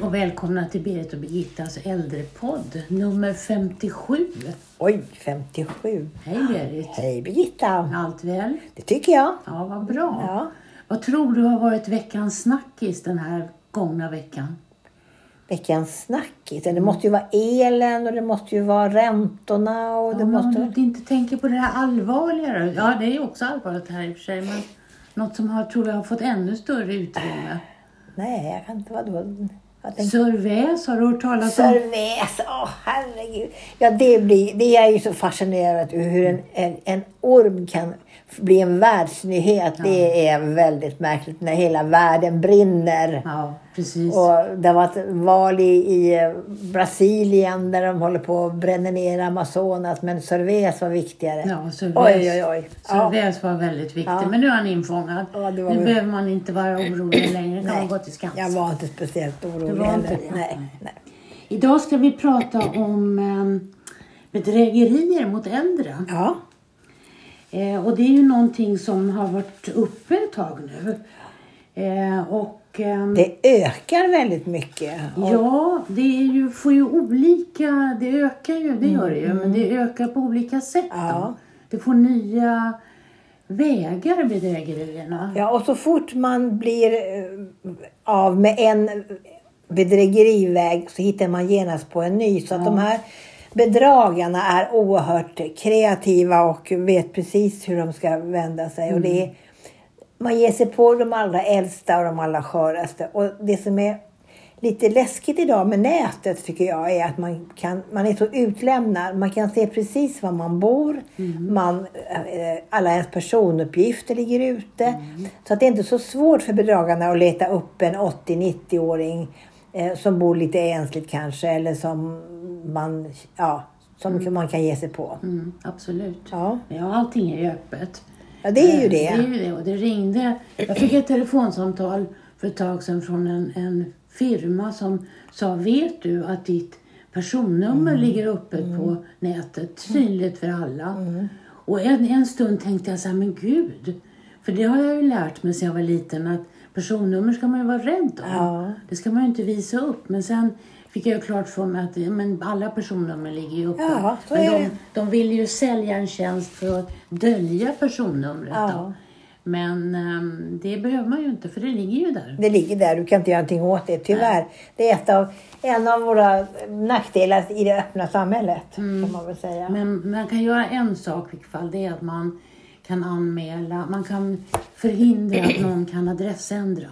Hej och välkomna till Berit och Birgittas äldrepodd nummer 57. Oj, 57. Hej Berit. Hej Birgitta. Allt väl? Det tycker jag. Ja, vad bra. Ja. Vad tror du har varit veckans snackis den här gångna veckan? Veckans snackis. Det måste ju vara elen och det måste ju vara räntorna och det Ja, måste... Om du inte tänker på det här allvarligare. Ja, det är ju också allvarligt här i och för sig. Men något som har, tror jag har fått ännu större utrymme. Nej, jag kan inte... Vadå? Jag tänkte... Sörväs, har du hört talas om? Cerveza, åh herregud. Ja, det, blir, det är ju så fascinerande hur en, en, en orm kan bli en världsnyhet. Det är väldigt märkligt när hela världen brinner. Ja, precis. Och det har varit val i, i Brasilien där de håller på att bränna ner Amazonas. Men Cervez var viktigare. Ja, Sörväs. Oj, oj, oj. Ja. Sörväs var väldigt viktig. Ja. Men nu är han infångad. Ja, var nu väl- behöver man inte vara orolig längre. Kan man gå till Skansen. Jag var inte speciellt orolig var inte heller. Nej, Nej. nej. Idag ska vi prata om eh, bedrägerier mot äldre. Ja, Eh, och det är ju någonting som har varit uppe ett tag nu. Eh, och ehm, det ökar väldigt mycket. Och- Ja, det är ju, får ju olika... Det ökar ju, det gör det ju. Men det ökar på olika sätt. Mm, Ja. Det får nya vägar, bedrägerierna. Ja, och så fort man blir eh, av med en bedrägeriväg så hittar man genast på en ny. Så att de här bedragarna är oerhört kreativa och vet precis hur de ska vända sig. Och det är, man ger sig på de allra äldsta och de allra sköraste. Och det som är lite läskigt idag med nätet tycker jag är att man, kan, man är så utlämnad. Man kan se precis var man bor. Man, eh, alla ens personuppgifter ligger ute. Så att det är inte så svårt för bedragarna att leta upp en 80-90-åring eh, som bor lite ensligt kanske eller som man, ja, som man kan ge sig på. Mm, absolut. Ja. Ja, allting är ju öppet. ja, det är ju Eh, det. Det är ju det. Och det ringde. Jag fick ett telefonsamtal för ett tag sedan från en, en firma som sa, vet du att ditt personnummer Mm. ligger uppe på nätet, synligt för alla. Mm. Och en, en stund tänkte jag så här, men gud. För det har jag ju lärt mig sedan jag var liten att personnummer ska man ju vara rädd om. Ja. Det ska man ju inte visa upp. Men sen fick jag klart för mig att ja, men alla personnummer ligger ju uppe. Ja, men de, de vill ju sälja en tjänst för att dölja personnumret. Ja. Då. Men ehm, det behöver man ju inte för det ligger ju där. Det ligger där, du kan inte göra någonting åt det. Tyvärr. Det är ett av, en av våra nackdelar i det öppna samhället. Kan man väl säga. Men man kan göra en sak i alla fall. Det är att man kan anmäla. Man kan förhindra att någon kan adressändra.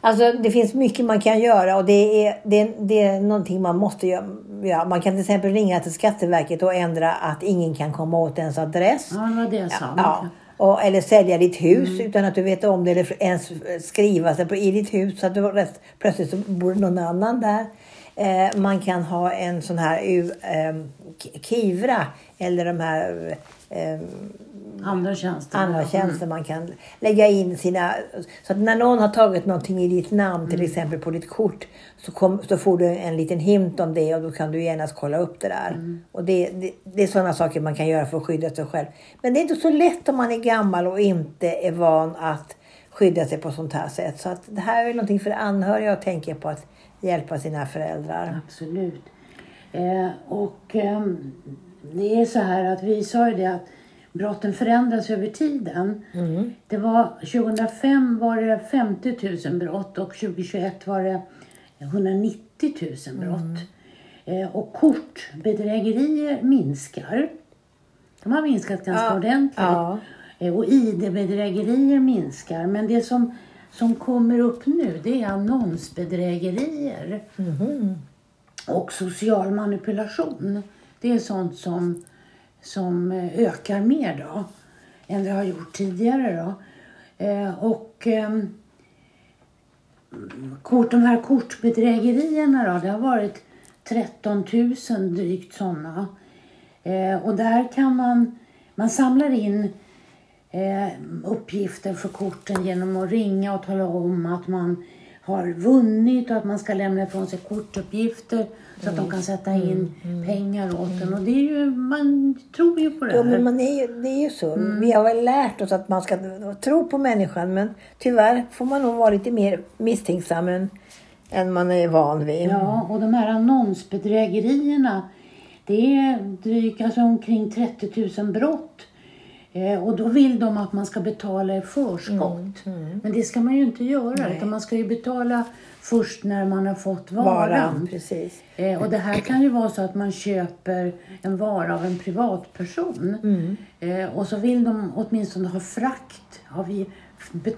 Alltså det finns mycket man kan göra och det är, det, det är någonting man måste göra. Man kan till exempel ringa till Skatteverket och ändra att ingen kan komma åt ens adress. Ja, det var det jag sa. Ja. Och, eller sälja ditt hus utan att du vet om det eller ens skriva sig på, i ditt hus så att du plötsligt så bor någon annan där. Eh, man kan ha en sån här K- Kivra eller de här ehm, Andra tjänster. andra tjänster man kan lägga in sina... Så att när någon har tagit någonting i ditt namn, till exempel på ditt kort, så, kom, så får du en liten hint om det och då kan du genast kolla upp det där. Och det, det, det är sådana saker man kan göra för att skydda sig själv. Men det är inte så lätt om man är gammal och inte är van att skydda sig på sånt här sätt. Så att det här är någonting för anhöriga att tänka på att hjälpa sina föräldrar. Absolut. Eh, och ehm, det är så här att vi sa ju det att brotten förändras över tiden. Det var, 2005 var det 50 000 brott och 2021 var det 190 000 brott. Eh, och kortbedrägerier minskar. De har minskat ganska Ja, ordentligt. ja. Eh, Och ID-bedrägerier minskar. Men det som, som kommer upp nu det är annonsbedrägerier. Och social manipulation. Det är sånt som, som eh, ökar mer då än det har gjort tidigare. Då. Eh, och ehm, kort, de här kortbedrägerierna då, det har varit 13 000 drygt sådana. Eh, och där kan man, man samlar in eh, uppgifter för korten genom att ringa och tala om att man har vunnit och att man ska lämna ifrån sig kortuppgifter så att de kan sätta in pengar åt en. Och det är ju, man tror ju på det här. men man är ju, det är ju så. Vi har väl lärt oss att man ska tro på människan men tyvärr får man nog vara lite mer misstänksam än, än man är van vid. Ja, och de här annonsbedrägerierna, det är drygt, alltså omkring 30 000 brott. Eh, och då vill de att man ska betala i förskott. Men det ska man ju inte göra, Mm, Nej. utan man ska ju betala först när man har fått varan. Varan, precis. Eh, och det här kan ju vara så att man köper en vara av en privatperson. Mm. Eh, och så vill de åtminstone ha frakt. Vi,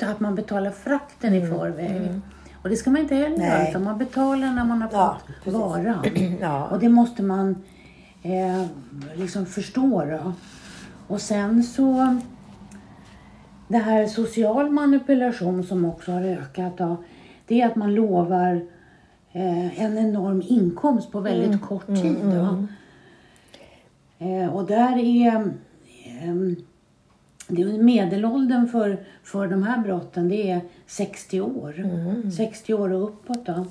att man betalar frakten i förväg. Och det ska man inte heller Mm, Nej. göra, utan man betalar när man har Ja, fått precis. varan. Ja. Och det måste man eh, liksom förstå då. Och sen så det här social manipulation som också har ökat då, det är att man lovar eh, en enorm inkomst på väldigt Mm, kort tid. Då. Eh, och där är eh, det är medelåldern för, för de här brotten det är 60 år. Mm. 60 år och uppåt. Då.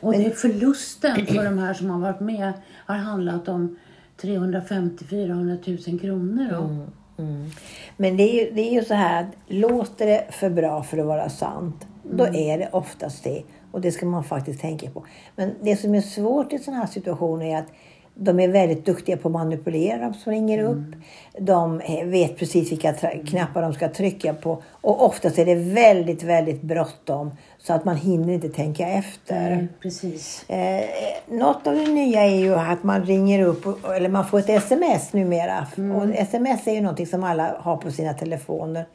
Och det är förlusten för de här som har varit med har handlat om 350-400 000 kronor. Då. Mm. Men det är, ju, det är ju så här att låter det för bra för att vara sant, då är det oftast det. Och det ska man faktiskt tänka på. Men det som är svårt i sådana här situationer är att de är väldigt duktiga på att manipulera de som ringer upp. De vet precis vilka tra- knappar de ska trycka på. Och oftast är det väldigt, väldigt bråttom. Så att man hinner inte tänka efter. Nej, precis. Eh, något av det nya är ju att man ringer upp, och- eller man får ett sms numera. Och sms är ju någonting som alla har på sina telefoner.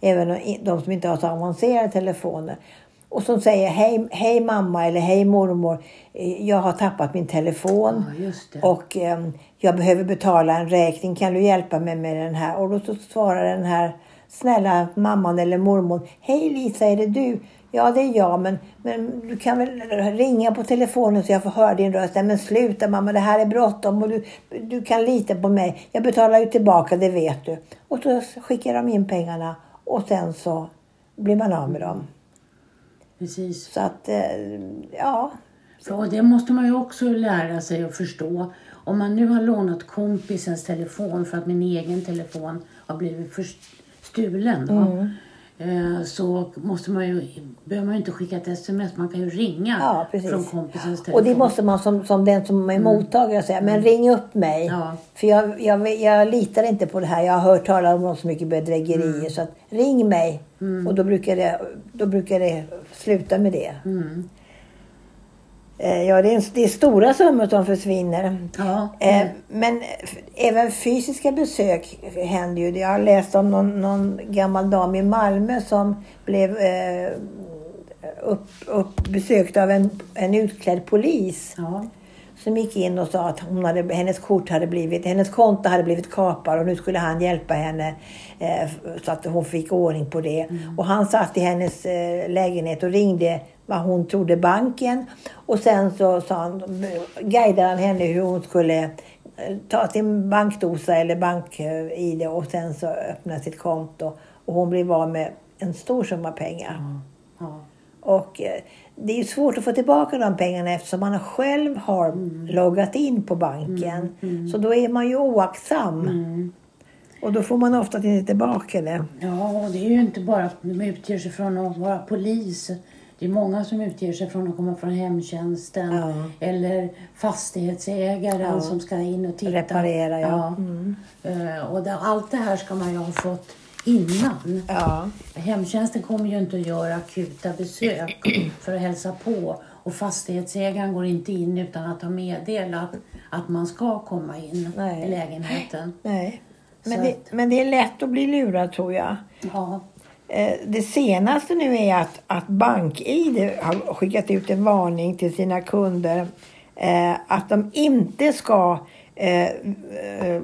Även de som inte har så avancerade telefoner. Och som säger hej, hej mamma eller hej mormor. eh, Jag har tappat min telefon. Ja. Och eh, jag behöver betala en räkning. Kan du hjälpa mig med den här? Och då så svarar den här snälla mamman eller mormor. Hej Lisa, är det du? Ja, det är jag. Men, men du kan väl ringa på telefonen så jag får höra din röst. Nej, men sluta mamma, det här är bråttom och du, du kan lita på mig. Jag betalar ju tillbaka, det vet du. Och så skickar de in pengarna och sen så blir man av med dem. Precis. Så att, eh, ja. Och det måste man ju också lära sig att förstå. Om man nu har lånat kompisens telefon för att min egen telefon har blivit stulen. Mm. eh, så måste man ju, behöver man ju inte skicka ett sms. Man kan ju ringa Ja, från kompisens telefon. Och det måste man som, som den som är mottagare säga. Men ring upp mig. Ja. För jag, jag, jag litar inte på det här. Jag har hört talas om så mycket bedrägerier. Mm. Så att, ring mig. Och då brukar, det, då brukar det sluta med det. Mm. Eh, Ja, det är, det är stora summor som försvinner. Ja, Eh, men även fysiska besök händer ju. Jag har läst om någon, någon gammal dam i Malmö som blev eh, upp, upp, besökt av en, en utklädd polis. ja. Som gick in och sa att hon hade, hennes kort hade blivit, hennes konto hade blivit kapad och nu skulle han hjälpa henne eh, så att hon fick ordning på det. Och han satt i hennes eh, lägenhet och ringde vad hon trodde banken. Och sen så sa han, guidade han henne hur hon skulle eh, ta sin bankdosa eller bank-id och sen så öppna sitt konto. Och hon blev av med en stor summa pengar. ja. Och eh, det är svårt att få tillbaka de pengarna eftersom man själv har loggat in på banken. Så då är man ju oaktsam. Och då får man ofta inte tillbaka det. Ja, och det är ju inte bara att de utger sig från att vara polis. Det är många som utger sig från att komma från hemtjänsten. Ja. Eller fastighetsägaren Ja. som ska in och titta. Reparera, ja. Mm. Eh, Och allt det här ska man ju ha fått innan. Ja. Hemtjänsten kommer ju inte att göra akuta besök för att hälsa på. Och fastighetsägaren går inte in utan att ha meddelat att man ska komma in Nej. i lägenheten. Nej. Men det, att- men det är lätt att bli lurad tror jag. Ja, Eh, Det senaste nu är att, att BankID har skickat ut en varning till sina kunder eh, att de inte ska, eh, eh,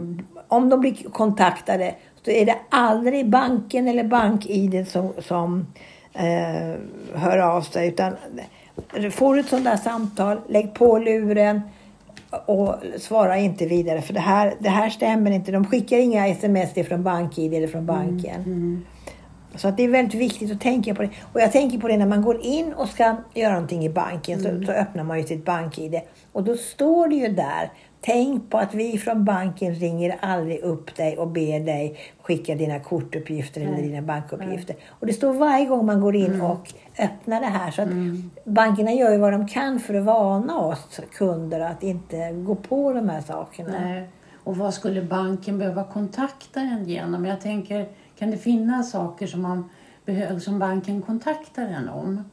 om de blir kontaktade, så är det aldrig banken eller BankID som, som eh, hör av sig. Utan får du ett sånt där samtal, lägg på luren och svara inte vidare. För det här, det här stämmer inte. De skickar inga sms från BankID eller från banken. Så att det är väldigt viktigt att tänka på det. Och jag tänker på det när man går in och ska göra någonting i banken så, så öppnar man ju sitt bank-id. Och då står det ju där Tänk på att vi från banken ringer aldrig upp dig och ber dig skicka dina kortuppgifter eller dina bankuppgifter. Och det står varje gång man går in och öppnar det här. Så att bankerna gör ju vad de kan för att varna oss kunder att inte gå på de här sakerna. Nej. Och vad skulle banken behöva kontakta en genom? Jag tänker, kan det finnas saker som, man behöver, som banken kontaktar en om?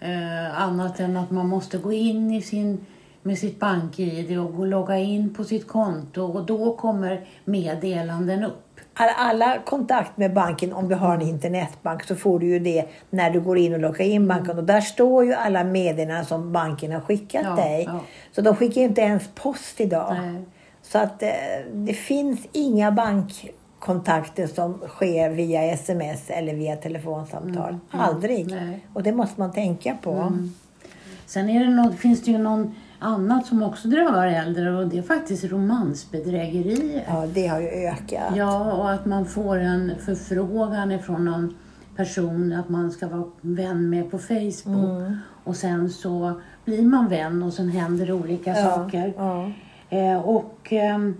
Eh, annat än att man måste gå in i sin, med sitt bank-id och gå logga in på sitt konto och då kommer meddelanden upp. Alla, alla kontakt med banken, om du har en internetbank, så får du ju det när du går in och loggar in banken. Och där står ju alla meddelanden som banken har skickat Ja, dig. ja. Så de skickar ju inte ens post idag. Nej. Så att eh, det finns inga bankkontakter som sker via sms eller via telefonsamtal. Aldrig. Mm. Nej. Och det måste man tänka på. Sen är det något, finns det ju något annat som också drabbar äldre och det är faktiskt romansbedrägerier. Ja, det har ju ökat. Ja, och att man får en förfrågan ifrån någon person att man ska vara vän med på Facebook. Mm. Och sen så blir man vän och sen händer olika saker. Ja. Eh, och ehm,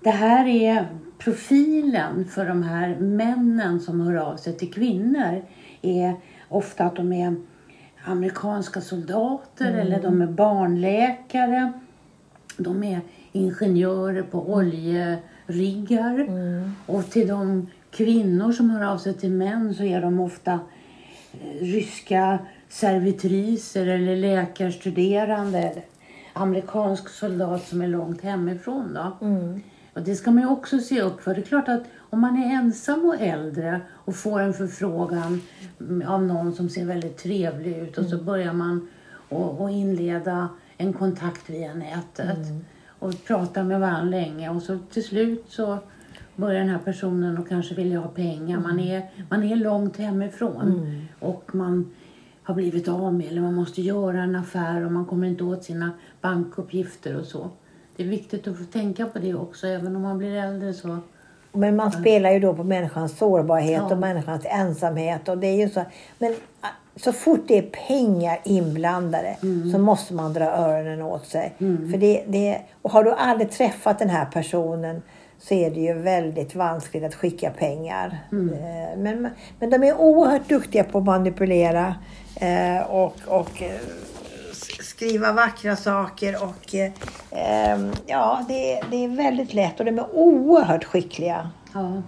det här är profilen för de här männen som hör av sig till kvinnor. är ofta att de är amerikanska soldater eller de är barnläkare. De är ingenjörer på oljeriggar. Och till de kvinnor som hör av sig till män så är de ofta eh, ryska servitriser eller läkarstuderande. Eller amerikansk soldat som är långt hemifrån. Då. Och det ska man ju också se upp för. Det är klart att om man är ensam och äldre och får en förfrågan mm, av någon som ser väldigt trevlig ut och så börjar man och, och inleda en kontakt via nätet och prata med varandra länge och så till slut så börjar den här personen och kanske vilja ha pengar. Man, är, man är långt hemifrån och man har blivit av med eller man måste göra en affär och man kommer inte åt sina bankuppgifter och så. Det är viktigt att få tänka på det också, även om man blir äldre så. Men man spelar ju då på människans sårbarhet Ja. och människans ensamhet. Och det är ju så. Men ah, så fort det är pengar inblandade Mm. så måste man dra öronen åt sig. För det, det, och har du aldrig träffat den här personen så är det ju väldigt vanskligt att skicka pengar. Mm. Eh, Men, men de är oerhört duktiga på att manipulera eh, och, och eh, skriva vackra saker. Och, ja, det, det är väldigt lätt och de är oerhört skickliga. Ja.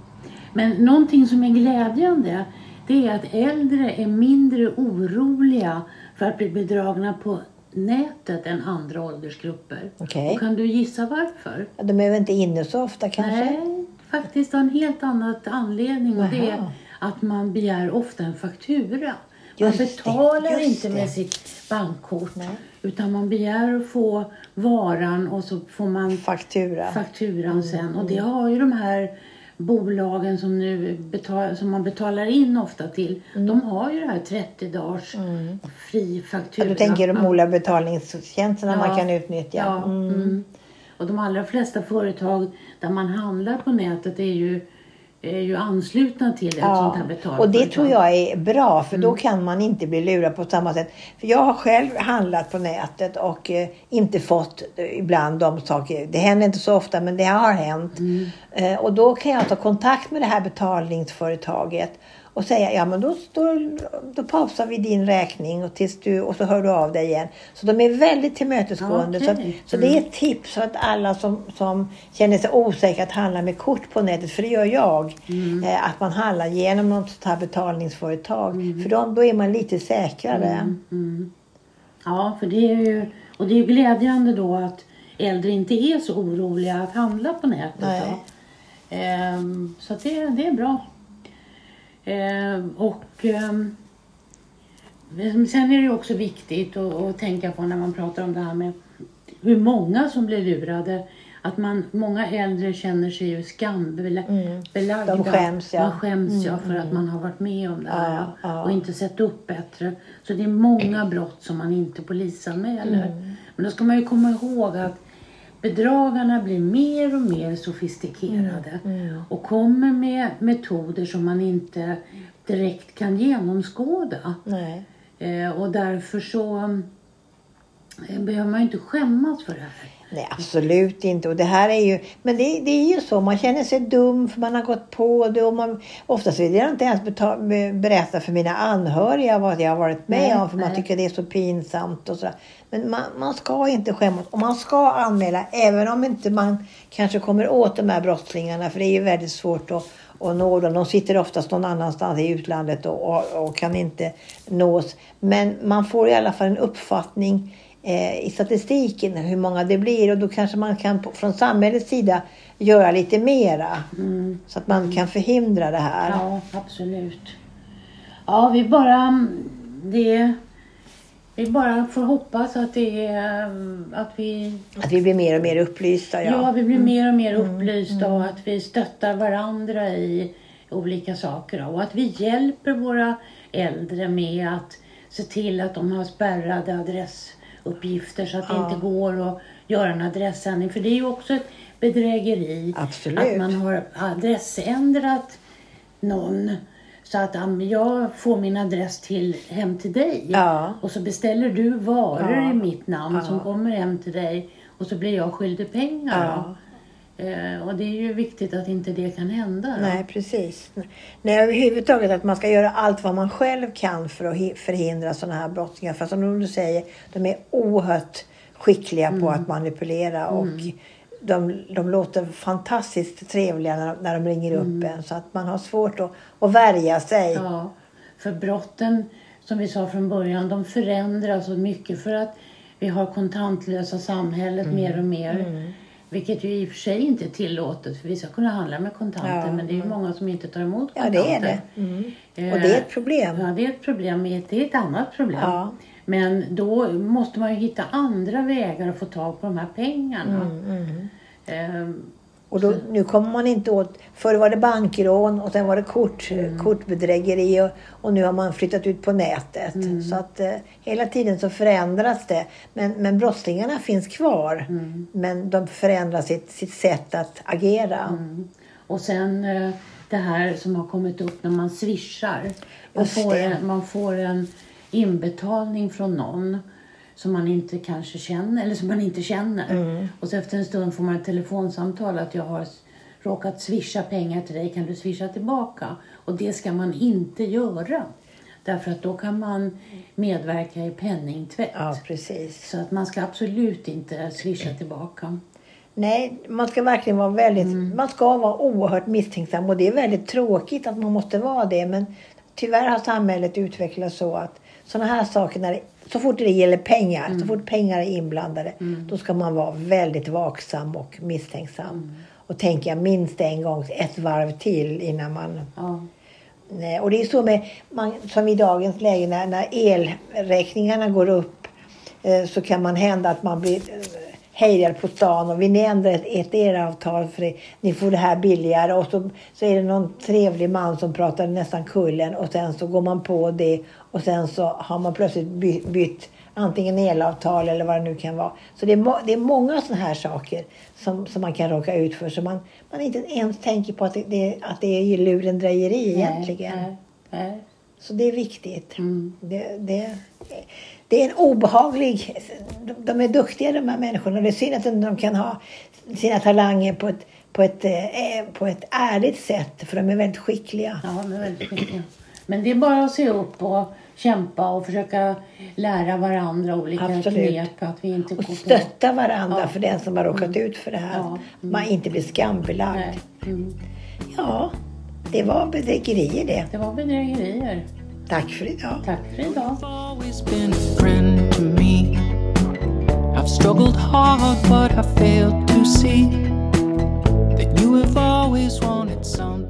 Men någonting som är glädjande det är att äldre är mindre oroliga för att bli bedragna på nätet än andra åldersgrupper. Okej. Och kan du gissa varför? De är väl inte inne så ofta kanske? Nej, faktiskt av en helt annan anledning. Och det är att man begär ofta en faktura. Man det, betalar just inte det. med sitt bankkort. Utan man begär att få varan och så får man Faktura. fakturan sen. Och det har ju de här bolagen som, nu betal, som man betalar in ofta till. De har ju det här 30 dagars fri faktura. Ja, du tänker de olika betalningstjänsterna man Ja. kan utnyttja? Ja, mm. Och de allra flesta företag där man handlar på nätet är ju, är ju anslutna till ett sånt här betalföretag. och det tror jag är bra för Mm. då kan man inte bli lurad på samma sätt. För jag har själv handlat på nätet och eh, inte fått eh, ibland de saker. Det händer inte så ofta men det har hänt. Mm. Eh, och då kan jag ta kontakt med det här betalningsföretaget och säga ja men då, står, då pausar vi din räkning och, tills du, och så hör du av dig igen. Så de är väldigt tillmötesgående. Så, att, Okej. så det är ett tips för att alla som, som känner sig osäkra att handla med kort på nätet, för det gör jag, eh, att man handlar genom något sånt här betalningsföretag. För då, då är man lite säkrare. Ja, för det är ju, och det är ju glädjande då att äldre inte är så oroliga att handla på nätet. Då. Ehm, så det, det är bra. Ehm, och ehm, sen är det också viktigt att, tänka på när man pratar om det här med hur många som blir lurade. Att man, många äldre känner sig ju skambelagda. De skäms, ja. Man skäms ja för att man har varit med om det här Ja, ja. och inte sett upp bättre. Så det är många brott som man inte polisanmäler. Mm. Men då ska man ju komma ihåg att bedragarna blir mer och mer sofistikerade och kommer med metoder som man inte direkt kan genomskåda. Eh, och därför så eh, behöver man inte skämmas för det här. Nej, absolut inte. Och det här är ju, men det, det är ju så, man känner sig dum för man har gått på det. Och man, oftast vill jag inte ens berätta för mina anhöriga vad jag har varit med Nej, om för man nej. tycker det är så pinsamt. och så. Men man, man ska inte skämmas och man ska anmäla även om inte man kanske kommer åt de här brottslingarna för det är ju väldigt svårt att, nå dem. De sitter oftast någon annanstans i utlandet och, och, och kan inte nås. Men man får i alla fall en uppfattning eh, i statistiken hur många det blir och då kanske man kan från samhällets sida göra lite mera så att man kan förhindra det här. Ja, absolut. Ja, vi bara... Det, vi bara får hoppas att det. Att vi, Att vi blir mer och mer upplysta. ja. Ja. vi blir mer och mer upplysta och att vi stöttar varandra i olika saker. Och att vi hjälper våra äldre med att se till att de har spärrade adressuppgifter så att det Ja. inte går att göra en adressändring. För det är ju också ett bedrägeri. Absolut. Att man har adressändrat någon så att jag får min adress till, hem till dig. Ja. Och så beställer du varor Ja. i mitt namn som kommer hem till dig. Och så blir jag skyldig pengar. Eh, och det är ju viktigt att inte det kan hända. då. Nej, precis. Nej, överhuvudtaget att man ska göra allt vad man själv kan för att hi- förhindra sådana här brottslingar. För som du säger, de är oerhört skickliga på att manipulera och de, de låter fantastiskt trevliga när, när de ringer upp en. Så att man har svårt att, att värja sig. Ja, för brotten, som vi sa från början, de förändras så mycket för att vi har kontantlösa samhället Mm. mer och mer. Vilket ju i och för sig inte är tillåtet, för vi ska kunna handla med kontanter, Ja, men det är ju många som inte tar emot Ja, kontanter. det är det. Mm. Eh, Och det är ett problem. Ja, det är ett problem. Det är ett annat problem. Ja. Men då måste man ju hitta andra vägar att få tag på de här pengarna. Mm, Ehm, Och då, nu kommer man inte åt... Förr var det bankrån och sen var det kort, kortbedrägeri och, och nu har man flyttat ut på nätet. Så att eh, hela tiden så förändras det. Men, men brottslingarna finns kvar. Men de förändrar sitt, sitt sätt att agera. Och sen eh, det här som har kommit upp när man swishar. Man Just får, det. en, man får en inbetalning från någon som man inte kanske känner eller som man inte känner. Mm. Och så efter en stund får man ett telefonsamtal att jag har råkat swisha pengar till dig, kan du swisha tillbaka? Och det ska man inte göra. Därför att då kan man medverka i penningtvätt. Ja, precis. Så att man ska absolut inte swisha tillbaka. Nej, man ska verkligen vara väldigt... Man ska vara oerhört misstänksam och det är väldigt tråkigt att man måste vara det. Men tyvärr har samhället utvecklats så att sådana här saker, när det, så fort det gäller pengar, så fort pengar är inblandade, då ska man vara väldigt vaksam och misstänksam. Och tänka minst en gång, ett varv till innan man Ja. Och det är så med, man, som i dagens läge när, när elräkningarna går upp eh, så kan man hända att man blir eh, hejdad på stan och vill ni ändra ett, ett eravtal för det, ni får det här billigare och så, så är det någon trevlig man som pratar nästan kullen och sen så går man på det och sen så har man plötsligt by, bytt antingen elavtal eller vad det nu kan vara. Så det är, det är många sådana här saker som, som man kan råka ut för så man, man inte ens tänker på att det, att det är lurendrejeri egentligen. Nej, nej. Så det är viktigt. Mm. Det, det, det är en obehaglig... De, de är duktiga de här människorna. Det är synd att inte de kan ha sina talanger på ett, på ett, eh, på ett ärligt sätt. För de är väldigt skickliga. Ja, de är väldigt skickliga. Men det är bara att se upp och kämpa och försöka lära varandra olika Absolut. knep. Att vi inte Och på... stötta varandra Ja. för den som har råkat ut för det här. Ja. Man inte blir skambelagd. Mm. Ja, det var bedrägerier det. Det var bedrägerier. Tack för idag. Tack för idag. I've struggled hard, but I failed to see that you have always wanted something.